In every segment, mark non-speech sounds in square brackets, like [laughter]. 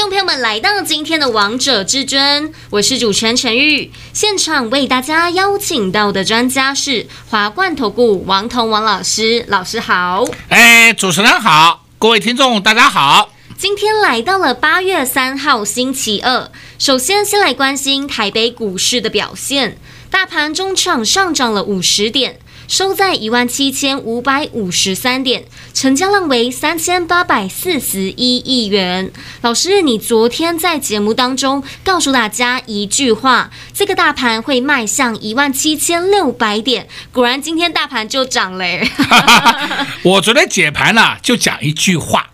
众朋友们来到今天的《王者至尊》，我是主持人陈玉。现场为大家邀请到的专家是华冠投顾王彤王老师，老师好。哎，主持人好，各位听众大家好。今天来到了八月三号星期二，首先先来关心台北股市的表现。大盘中场上涨了五十点，收在一万七千五百五十三点，成交量为三千八百四十一亿元。老师，你昨天在节目当中告诉大家一句话，这个大盘会迈向一万七千六百点，果然今天大盘就涨嘞。[laughs] 我昨天解盘呢，就讲一句话。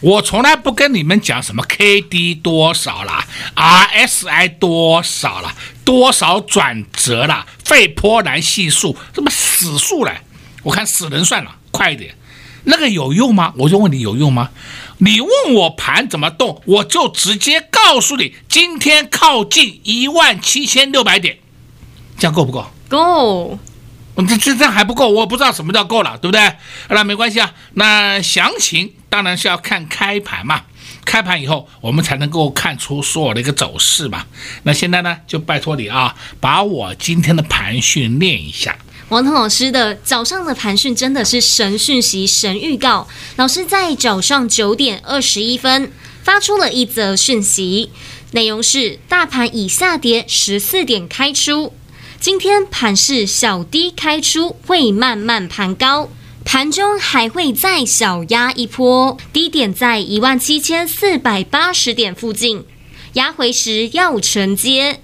我从来不跟你们讲什么 K D 多少啦，R S I 多少啦，多少转折啦，费波那系数，这么死数嘞，我看死人算了，快一点，那个有用吗？我就问你有用吗？你问我盘怎么动，我就直接告诉你，今天靠近一万七千六百点，这样够不够？够。这这这还不够，我不知道什么叫够了，对不对？那没关系啊，那详情当然是要看开盘嘛，开盘以后我们才能够看出所有的一个走势嘛。那现在呢，就拜托你啊，把我今天的盘讯练一下。王彤老师的早上的盘讯真的是神讯息、神预告。老师在早上九点二十一分发出了一则讯息，内容是大盘以下跌十四点开出。今天盘市小低开出，会慢慢盘高，盘中还会再小压一波，低点在一万七千四百八十点附近，压回时要承接。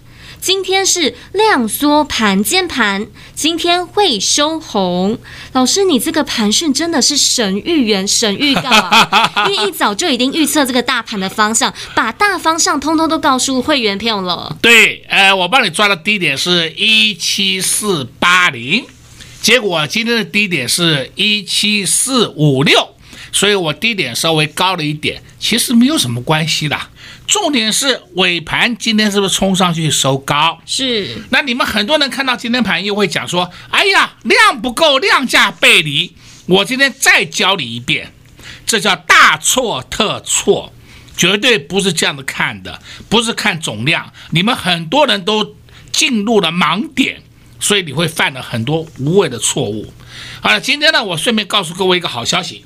今天是量缩盘间盘，今天会收红。老师，你这个盘讯真的是神预言、神预告啊！[laughs] 因为一早就已经预测这个大盘的方向，把大方向通通都告诉会员朋友了。对，呃，我帮你抓的低点是一七四八零，结果今天的低点是一七四五六，所以我低点稍微高了一点，其实没有什么关系的。重点是尾盘今天是不是冲上去收高？是。那你们很多人看到今天盘又会讲说：“哎呀，量不够，量价背离。”我今天再教你一遍，这叫大错特错，绝对不是这样的看的，不是看总量。你们很多人都进入了盲点，所以你会犯了很多无谓的错误。好了，今天呢，我顺便告诉各位一个好消息。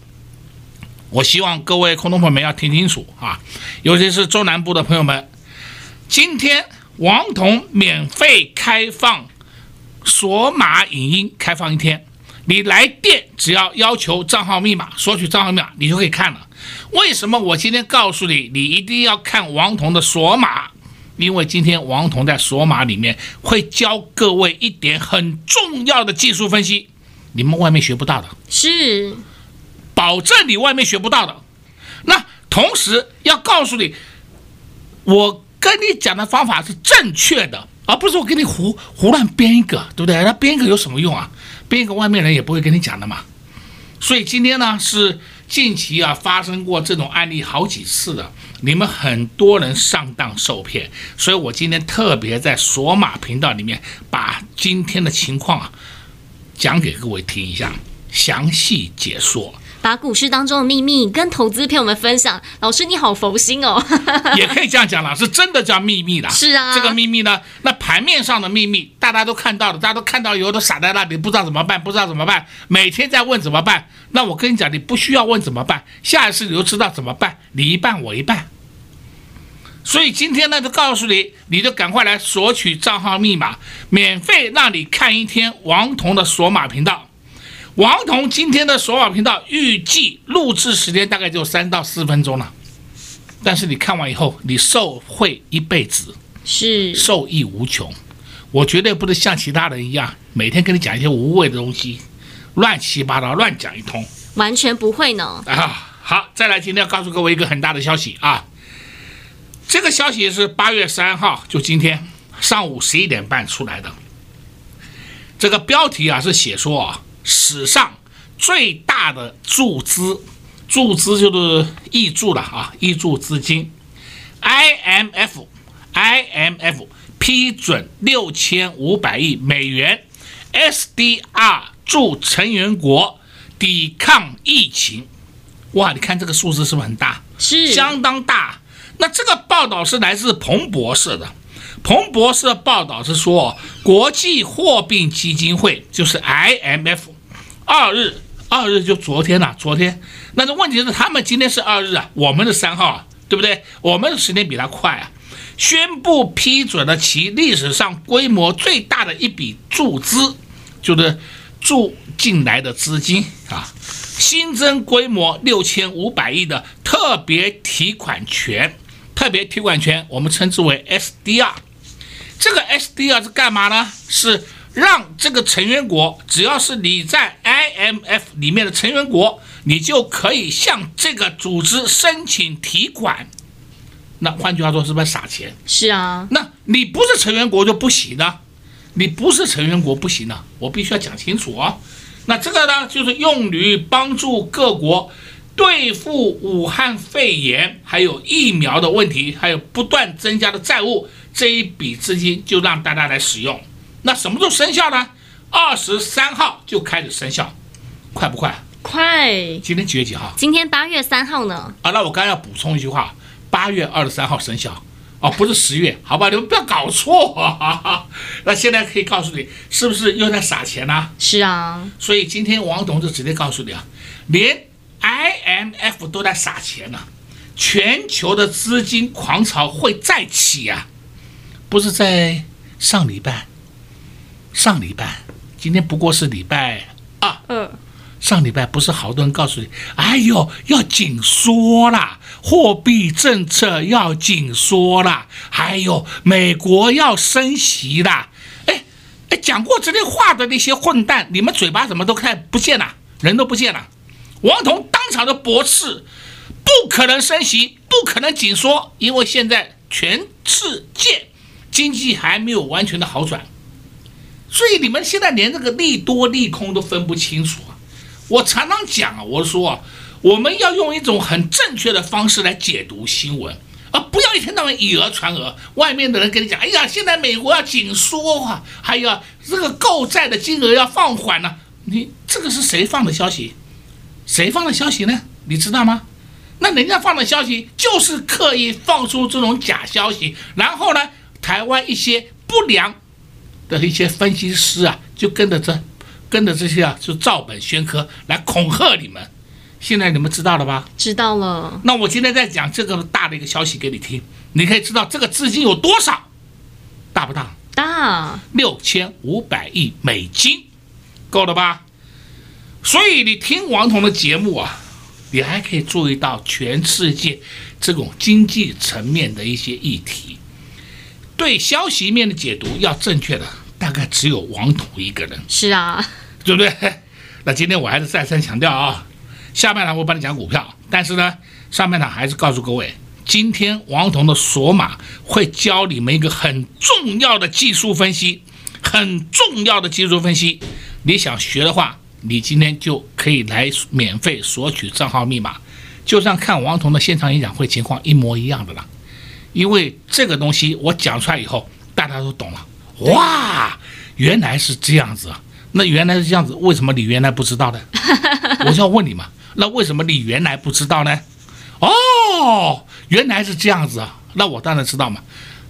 我希望各位空中朋友们要听清楚啊，尤其是中南部的朋友们，今天王彤免费开放锁码影音，开放一天，你来电只要要求账号密码，索取账号密码，你就可以看了。为什么我今天告诉你，你一定要看王彤的锁码？因为今天王彤在锁码里面会教各位一点很重要的技术分析，你们外面学不到的。是。保证你外面学不到的，那同时要告诉你，我跟你讲的方法是正确的，而不是我给你胡胡乱编一个，对不对？那编一个有什么用啊？编一个外面人也不会跟你讲的嘛。所以今天呢，是近期啊发生过这种案例好几次的，你们很多人上当受骗，所以我今天特别在锁码频道里面把今天的情况啊讲给各位听一下，详细解说。把股市当中的秘密跟投资朋友们分享，老师你好佛心哦，[laughs] 也可以这样讲啦，是真的叫秘密的。[laughs] 是啊，这个秘密呢，那盘面上的秘密大家都看到了，大家都看到以后都傻在那里，不知道怎么办，不知道怎么办，每天在问怎么办。那我跟你讲，你不需要问怎么办，下一次你就知道怎么办，你一半我一半。所以今天呢，就告诉你，你就赶快来索取账号密码，免费让你看一天王彤的索码频道。王彤今天的首尔频道预计录制时间大概就三到四分钟了，但是你看完以后，你受惠一辈子，是受益无穷。我绝对不能像其他人一样，每天跟你讲一些无谓的东西，乱七八糟乱讲一通，完全不会呢。啊，好，再来，今天要告诉各位一个很大的消息啊，这个消息是八月三号，就今天上午十一点半出来的。这个标题啊是写说啊，史上最大的注资，注资就是挹注了啊，挹注资金，IMF IMF 批准六千五百亿美元 SDR 助成员国抵抗疫情，哇，你看这个数字是不是很大？是相当大。那这个报道是来自彭博社的。彭博社报道是说，国际货币基金会就是 IMF，二日，二日就昨天呐，昨天。那这问题是，他们今天是二日啊，我们是三号啊，对不对？我们的时间比他快啊，宣布批准了其历史上规模最大的一笔注资，就是注进来的资金啊，新增规模六千五百亿的特别提款权，特别提款权我们称之为 SDR。这个 SDR 是干嘛呢？是让这个成员国，只要是你在 IMF 里面的成员国，你就可以向这个组织申请提款。那换句话说，是不是撒钱？是啊。那你不是成员国就不行呢，你不是成员国不行的，我必须要讲清楚啊、哦。那这个呢，就是用于帮助各国对付武汉肺炎，还有疫苗的问题，还有不断增加的债务。这一笔资金就让大家来使用，那什么时候生效呢？二十三号就开始生效，快不快？快。今天几月几号？今天八月三号呢。啊，那我刚刚要补充一句话，八月二十三号生效，哦，不是十月，好吧？你们不要搞错啊。[laughs] 那现在可以告诉你，是不是又在撒钱呢、啊？是啊。所以今天王董就直接告诉你啊，连 IMF 都在撒钱呢、啊，全球的资金狂潮会再起啊。不是在上礼拜，上礼拜，今天不过是礼拜二。嗯，上礼拜不是好多人告诉你，哎呦，要紧缩啦，货币政策要紧缩啦，还有美国要升息啦。哎哎，讲过这些话的那些混蛋，你们嘴巴怎么都看不见了？人都不见了。王彤当场的驳斥，不可能升息，不可能紧缩，因为现在全世界。经济还没有完全的好转，所以你们现在连这个利多利空都分不清楚啊！我常常讲啊，我说啊，我们要用一种很正确的方式来解读新闻，而不要一天到晚以讹传讹。外面的人跟你讲，哎呀，现在美国要紧缩啊，还有这个购债的金额要放缓了，你这个是谁放的消息？谁放的消息呢？你知道吗？那人家放的消息就是刻意放出这种假消息，然后呢？台湾一些不良的一些分析师啊，就跟着这，跟着这些啊，就照本宣科来恐吓你们。现在你们知道了吧？知道了。那我今天再讲这个大的一个消息给你听，你可以知道这个资金有多少，大不大？大，六千五百亿美金，够了吧？所以你听王彤的节目啊，你还可以注意到全世界这种经济层面的一些议题。对消息面的解读要正确的，大概只有王彤一个人。是啊，[laughs] 对不对？[laughs] 那今天我还是再三强调啊，下半场我帮你讲股票，但是呢，上半场还是告诉各位，今天王彤的索码会教你们一个很重要的技术分析，很重要的技术分析。你想学的话，你今天就可以来免费索取账号密码，就像看王彤的现场演讲会情况一模一样的了。因为这个东西我讲出来以后，大家都懂了。哇，原来是这样子啊！那原来是这样子，为什么你原来不知道呢？[laughs] 我就要问你嘛，那为什么你原来不知道呢？哦，原来是这样子啊！那我当然知道嘛。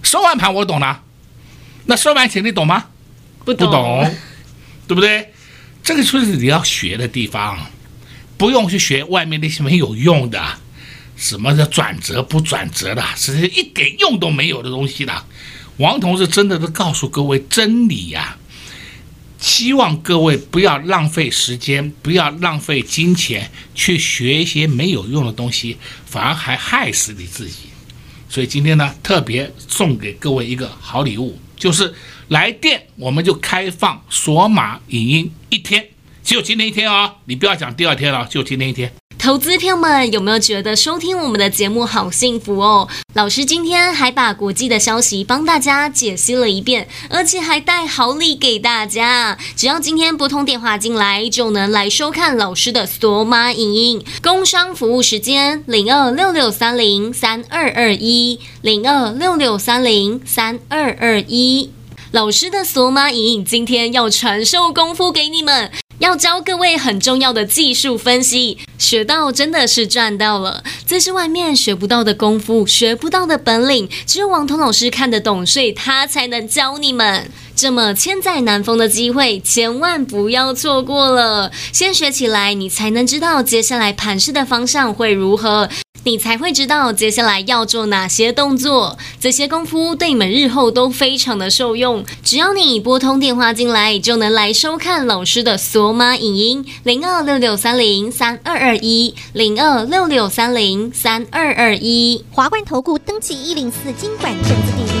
收完盘我懂了，那收完钱你懂吗？不懂，不懂，对不对？这个就是你要学的地方，不用去学外面那些没有用的。什么叫转折不转折的，是一点用都没有的东西的。王同志真的都告诉各位真理呀、希望各位不要浪费时间，不要浪费金钱去学一些没有用的东西，反而还害死你自己。所以今天呢，特别送给各位一个好礼物，就是来电我们就开放索马影音一天，只有今天一天啊、你不要讲第二天了，就今天一天。投资朋友们有没有觉得收听我们的节目好幸福哦？老师今天还把国际的消息帮大家解析了一遍，而且还带好礼给大家。只要今天拨通电话进来，就能来收看老师的索马影音。工商服务时间：零二六六三零三二二一，零二六六三零三二二一。老师的索马影音今天要传授功夫给你们。要教各位很重要的技术分析，学到真的是赚到了。这是外面学不到的功夫，学不到的本领，只有王彤老师看得懂，所以他才能教你们。这么千载难逢的机会，千万不要错过了。先学起来，你才能知道接下来盘势的方向会如何。你才会知道接下来要做哪些动作，这些功夫对你们日后都非常的受用。只要你拨通电话进来，就能来收看老师的索马影音，零二六六三零三二二一，零二六六三零三二二一，华冠投顾登记一零四经管证字第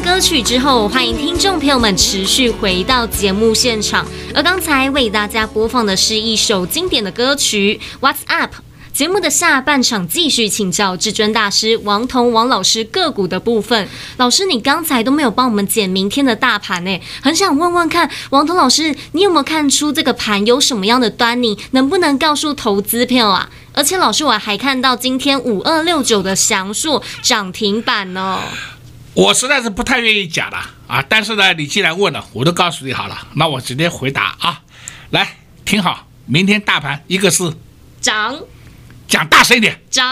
歌曲之后，欢迎听众朋友们持续回到节目现场。而刚才为大家播放的是一首经典的歌曲《What's Up》。节目的下半场继续请教至尊大师王彤王老师个股的部分。老师，你刚才都没有帮我们解明天的大盘呢，很想问问看，王彤老师，你有没有看出这个盘有什么样的端倪？能不能告诉投资朋友啊？而且老师，我还看到今天五二六九的祥硕涨停板呢。我实在是不太愿意讲了啊，但是呢，你既然问了，我都告诉你好了，那我直接回答啊。来，听好，明天大盘一个是涨。讲大声一点，涨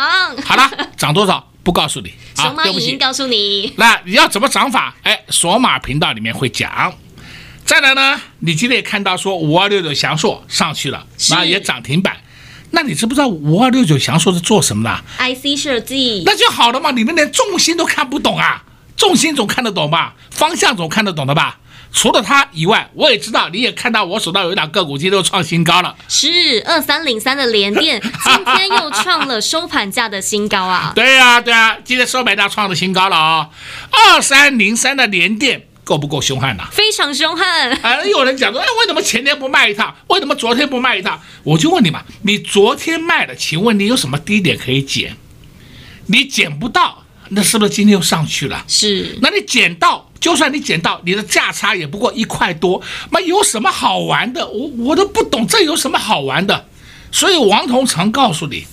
好了，涨多少不告诉你 [laughs] 啊，对不起，告诉你。那你要怎么涨法？哎，索马频道里面会讲。再来呢，你今天也看到说五二六九祥硕上去了，那也涨停板。那你知不知道五二六九祥硕是做什么的？IC 设计。那就好了嘛，你们连重心都看不懂啊？重心总看得懂吧？方向总看得懂的吧？除了它以外，我也知道，你也看到我手上有一档个股，今天又创新高了。是二三零三的联电，[laughs] 今天又创了收盘价的新高啊！对呀、啊，对啊，今天收盘价创了新高了啊、哦！二三零三的联电够不够凶悍呐、啊？非常凶悍。哎，有人讲说，哎，为什么前天不卖一趟？为什么昨天不卖一趟？我就问你嘛，你昨天卖了，请问你有什么低点可以捡？你捡不到。那是不是今天又上去了？是。那你捡到，就算你捡到，你的价差也不过一块多，那有什么好玩的？我我都不懂，这有什么好玩的？所以王同常告诉你，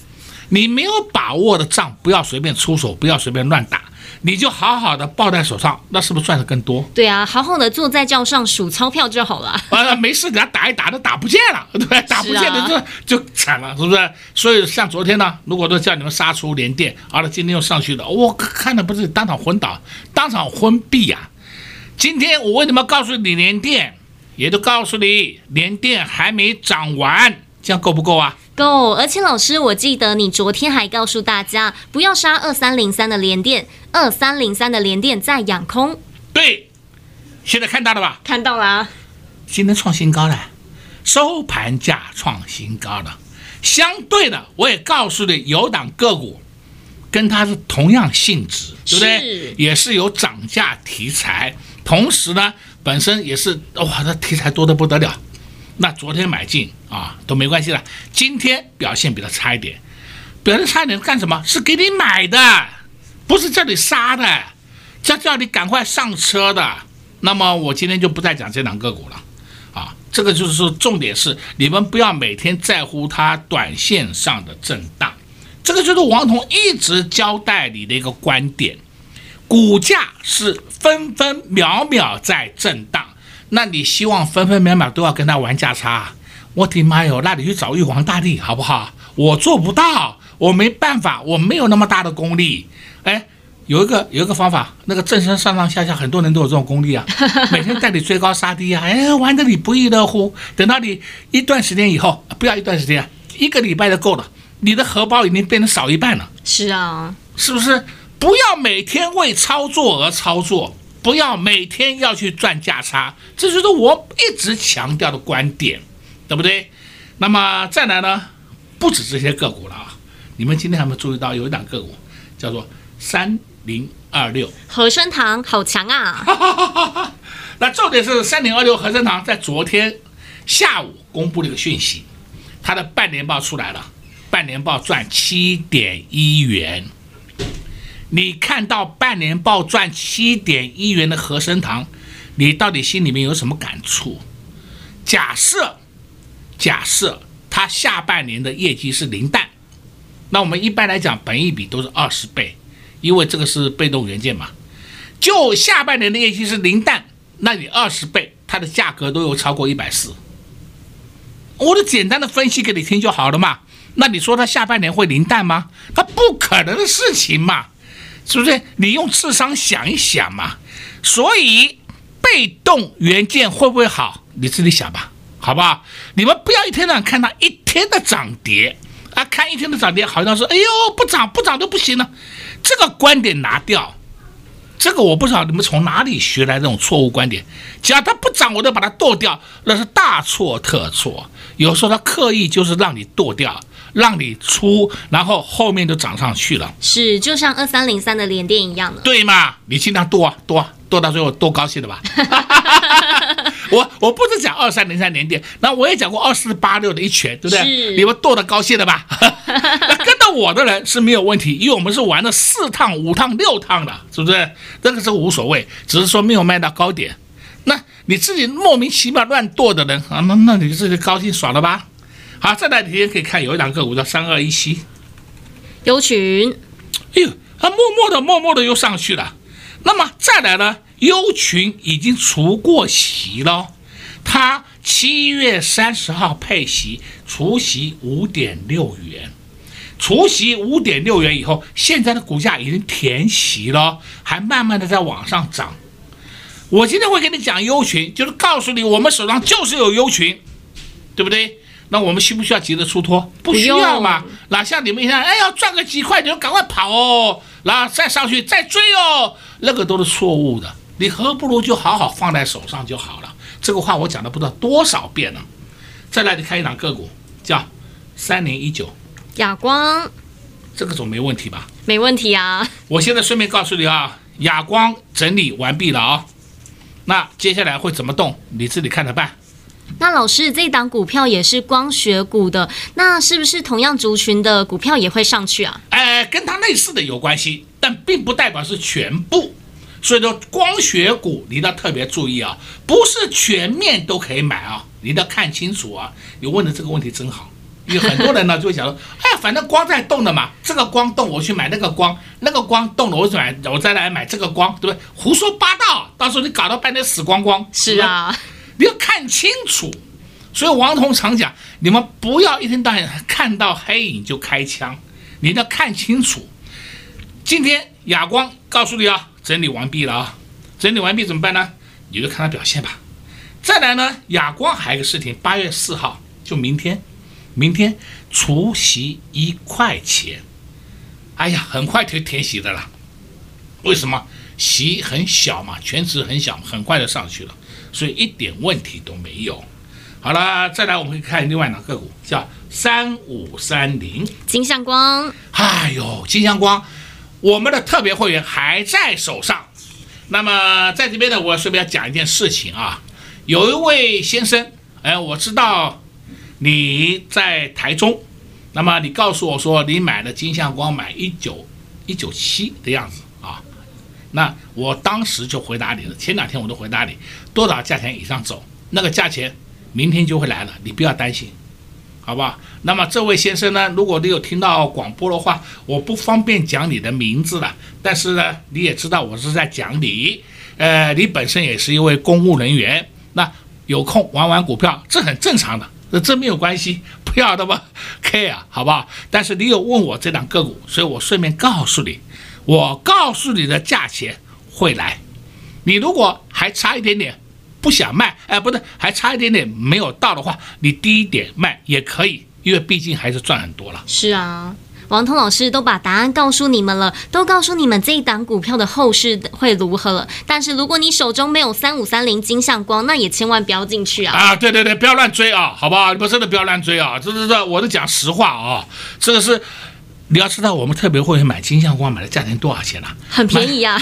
你没有把握的仗，不要随便出手，不要随便乱打。你就好好的抱在手上，那是不是赚的更多？对啊，好好的坐在轿上数钞票就好了。啊，没事，给他打一打都打不见了，[laughs] 对？打不见的就、啊、就惨了，是不是？所以像昨天呢，如果都叫你们杀出连电，好了，今天又上去了，我看的不是当场昏倒，当场昏闭呀、啊。今天我为什么告诉你连电，也都告诉你连电还没涨完，这样够不够啊？够，而且老师，我记得你昨天还告诉大家不要杀二三零三的连电，二三零三的连电在养空。对，现在看到了吧？看到了啊，今天创新高了，收盘价创新高了。相对的，我也告诉你，有档个股跟它是同样性质，对不对？是也是有涨价题材，同时呢，本身也是哇，这题材多得不得了。那昨天买进啊都没关系了，今天表现比较差一点，表现差一点干什么？是给你买的，不是叫你杀的，叫叫你赶快上车的。那么我今天就不再讲这两个股了，啊，这个就是说重点是你们不要每天在乎它短线上的震荡，这个就是王彤一直交代你的一个观点，股价是分分秒秒在震荡。那你希望分分秒秒都要跟他玩价差？我的妈哟，那你去找玉皇大帝好不好？我做不到，我没办法，我没有那么大的功力。哎，有一个有一个方法，那个正身上上下下很多人都有这种功力啊，[laughs] 每天带你追高杀低啊，哎，玩的你不亦乐乎。等到你一段时间以后，不要一段时间，一个礼拜就够了，你的荷包已经变得少一半了。是啊，是不是？不要每天为操作而操作。不要每天要去赚价差，这就是我一直强调的观点，对不对？那么再来呢，不止这些个股了啊！你们今天有没有注意到有一档个股叫做三零二六和生堂，好强啊！那重点是三零二六和生堂在昨天下午公布了一个讯息，它的半年报出来了，半年报赚七点一元。你看到半年报赚七点一元的和生堂，你到底心里面有什么感触？假设，假设它下半年的业绩是零蛋，那我们一般来讲，本一比都是二十倍，因为这个是被动元件嘛。就下半年的业绩是零蛋，那你二十倍，它的价格都有超过一百四。我的简单的分析给你听就好了嘛。那你说它下半年会零蛋吗？它不可能的事情嘛。是不是？你用智商想一想嘛。所以被动元件会不会好？你自己想吧，好不好？你们不要一天到晚看它一天的涨跌啊，看一天的涨跌，好像说，哎呦，不涨不涨都不行了。这个观点拿掉，这个我不知道你们从哪里学来这种错误观点。只要它不涨，我就把它剁掉，那是大错特错。有时候他刻意就是让你剁掉，让你出，然后后面就涨上去了。是，就像二三零三的连电一样的。对嘛？你尽量多啊，多啊，多到最后多高兴的吧？[laughs] 我我不是讲二三零三联电，那我也讲过二四八六的一拳，对不对？是你们剁的高兴的吧？[laughs] 那跟到我的人是没有问题，因为我们是玩了四趟、五趟、六趟的，是不是？这个是无所谓，只是说没有卖到高点。那你自己莫名其妙乱剁的人啊，那那你自己高兴爽了吧？好，再来，你可以看有一档个股叫三二一七，优群，哎呦，它默默的、默默的又上去了。那么再来呢，优群已经除过息了，它七月三十号配息，除息五点六元，除息五点六元以后，现在的股价已经填息了，还慢慢的在往上涨。我今天会跟你讲优群，就是告诉你，我们手上就是有优群，对不对？那我们需不需要急着出脱？不需要嘛。哪像你们一样，哎，要赚个几块，你就赶快跑哦，然后再上去再追哦，那个都是错误的。你何不如就好好放在手上就好了。这个话我讲了不知道多少遍了。再来，你看一档个股，叫三零一九，亚光，这个总没问题吧？没问题啊。我现在顺便告诉你啊，亚光整理完毕了啊。那接下来会怎么动？你自己看着办。那老师，这档股票也是光学股的，那是不是同样族群的股票也会上去啊？哎，跟它类似的有关系，但并不代表是全部。所以说，光学股你要特别注意啊，不是全面都可以买啊，你要看清楚啊。你问的这个问题真好，因为很多人呢就会想说，[laughs] 哎，反正光在动的嘛，这个光动我去买那个光，那个光动了我去买，我再来买这个光，对不对？胡说八道，到时候你搞到半天死光光。是啊。你要看清楚，所以王彤常讲，你们不要一天到晚看到黑影就开枪，你要看清楚。今天亚光告诉你啊，整理完毕了啊，整理完毕怎么办呢？你就看它表现吧。再来呢，亚光还有个事情，八月四号就明天，明天除夕一块钱，哎呀，很快就填息的了。为什么？席很小嘛，全职很小，很快就上去了。所以一点问题都没有。好了，再来我们看另外一档个股，叫三五三零金相光。哎呦，金相光，我们的特别会员还在手上。那么在这边呢，我顺便要讲一件事情啊。有一位先生，哎，我知道你在台中，那么你告诉我说你买了金相光，买一九一九七的样子。那我当时就回答你了，前两天我都回答你，多少价钱以上走，那个价钱明天就会来了，你不要担心，好不好？那么这位先生呢，如果你有听到广播的话，我不方便讲你的名字了，但是呢，你也知道我是在讲你，呃，你本身也是一位公务人员，那有空玩玩股票，这很正常的，这这没有关系，不要的吧，[laughs] care，好不好？但是你有问我这档个股，所以我顺便告诉你。我告诉你的价钱会来，你如果还差一点点不想卖，哎，不对，还差一点点没有到的话，你低一点卖也可以，因为毕竟还是赚很多了。是啊，王通老师都把答案告诉你们了，都告诉你们这一档股票的后市会如何了。但是如果你手中没有三五三零金相光，那也千万不要进去啊！啊，对对对，不要乱追啊，好不好？你们真的不要乱追啊！这这这，我都讲实话啊，这个是。你要知道，我们特别会买金相光买的价钱多少钱呢？啊？很便宜呀，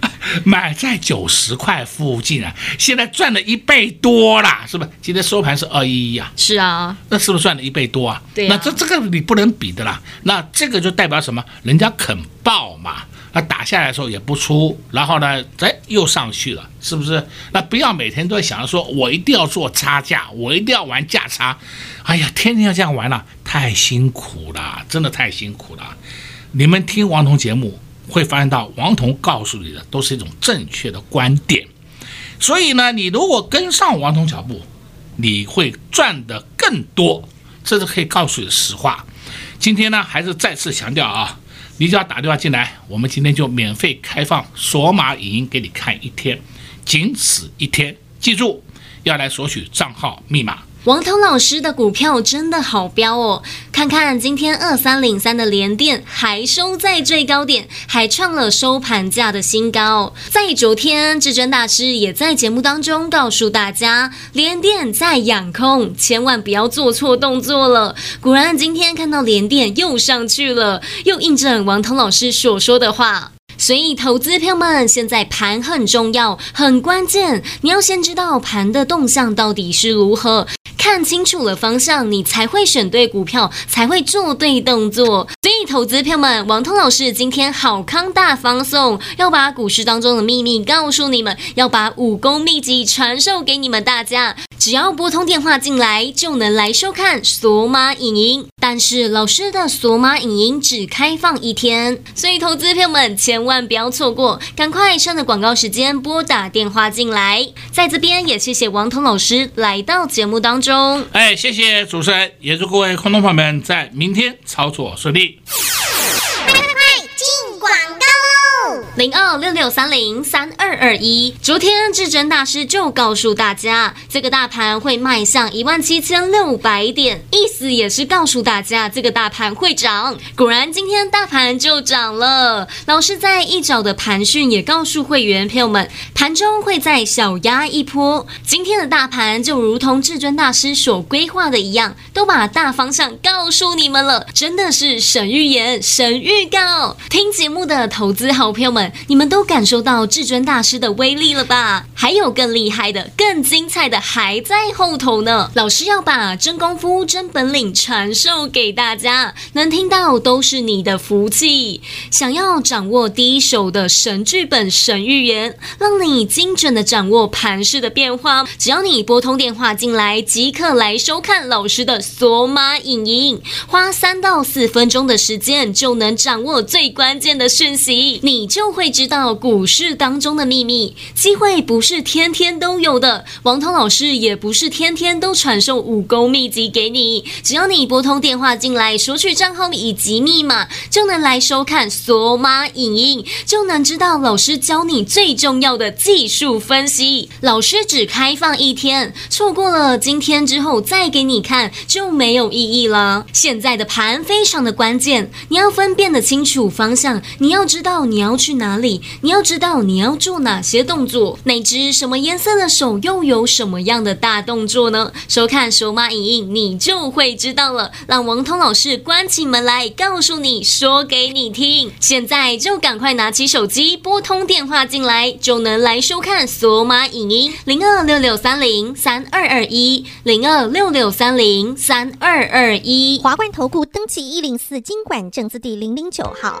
啊，[laughs] 买在九十块附近啊，现在赚了一倍多啦，是不是？今天收盘是二一一啊，是啊，那是不是赚了一倍多啊？对啊，那这这个你不能比的啦，那这个就代表什么？人家肯报嘛。那打下来的时候也不出，然后呢，哎，又上去了，是不是？那不要每天都在想着说，我一定要做差价，我一定要玩价差，哎呀，天天要这样玩了，太辛苦了，真的太辛苦了。你们听王彤节目会发现到，王彤告诉你的都是一种正确的观点，所以呢，你如果跟上王彤脚步，你会赚得更多，这是可以告诉你的实话。今天呢，还是再次强调啊。你只要打电话进来，我们今天就免费开放索马影音给你看一天，仅此一天。记住，要来索取账号密码。王涛老师的股票真的好飙哦！看看今天二三零三的连电还收在最高点，还创了收盘价的新高。在昨天，至尊大师也在节目当中告诉大家，连电在养空，千万不要做错动作了。果然，今天看到连电又上去了，又印证王涛老师所说的话。所以，投资票们，现在盘很重要，很关键，你要先知道盘的动向到底是如何。看清楚了方向，你才会选对股票，才会做对动作。所以，投资票们，王通老师今天好康大放送，要把股市当中的秘密告诉你们，要把武功秘籍传授给你们大家。只要拨通电话进来，就能来收看索马影音。但是，老师的索马影音只开放一天，所以投资朋友们千万不要错过，赶快趁着广告时间拨打电话进来。在这边也谢谢王彤老师来到节目当中。哎，谢谢主持人，也祝各位观众朋友们在明天操作顺利。零二六六三零三二二一，昨天至尊大师就告诉大家，这个大盘会迈向一万七千六百点，意思也是告诉大家这个大盘会涨。果然，今天大盘就涨了。老师在一早的盘讯也告诉会员朋友们，盘中会再小压一波。今天的大盘就如同至尊大师所规划的一样，都把大方向告诉你们了，真的是神预言、神预告。听节目的投资好朋友友们。你们都感受到至尊大师的威力了吧？还有更厉害的、更精彩的还在后头呢。老师要把真功夫、真本领传授给大家，能听到都是你的福气。想要掌握第一手的神剧本、神预言，让你精准的掌握盘势的变化，只要你拨通电话进来，即刻来收看老师的索马影音，花三到四分钟的时间就能掌握最关键的讯息，你就。会知道股市当中的秘密，机会不是天天都有的。王涛老师也不是天天都传授武功秘籍给你，只要你拨通电话进来，索取账号以及密码，就能来收看索马影音，就能知道老师教你最重要的技术分析。老师只开放一天，错过了今天之后再给你看就没有意义了。现在的盘非常的关键，你要分辨得清楚方向，你要知道你要去哪。里？你要知道你要做哪些动作，哪只什么颜色的手又有什么样的大动作呢？收看索马影音，你就会知道了。让王通老师关起门来告诉你，说给你听。现在就赶快拿起手机，拨通电话进来，就能来收看索马影音。零二六六三零三二二一，零二六六三零三二二一。华冠投顾登记一零四金管证字第零零九号。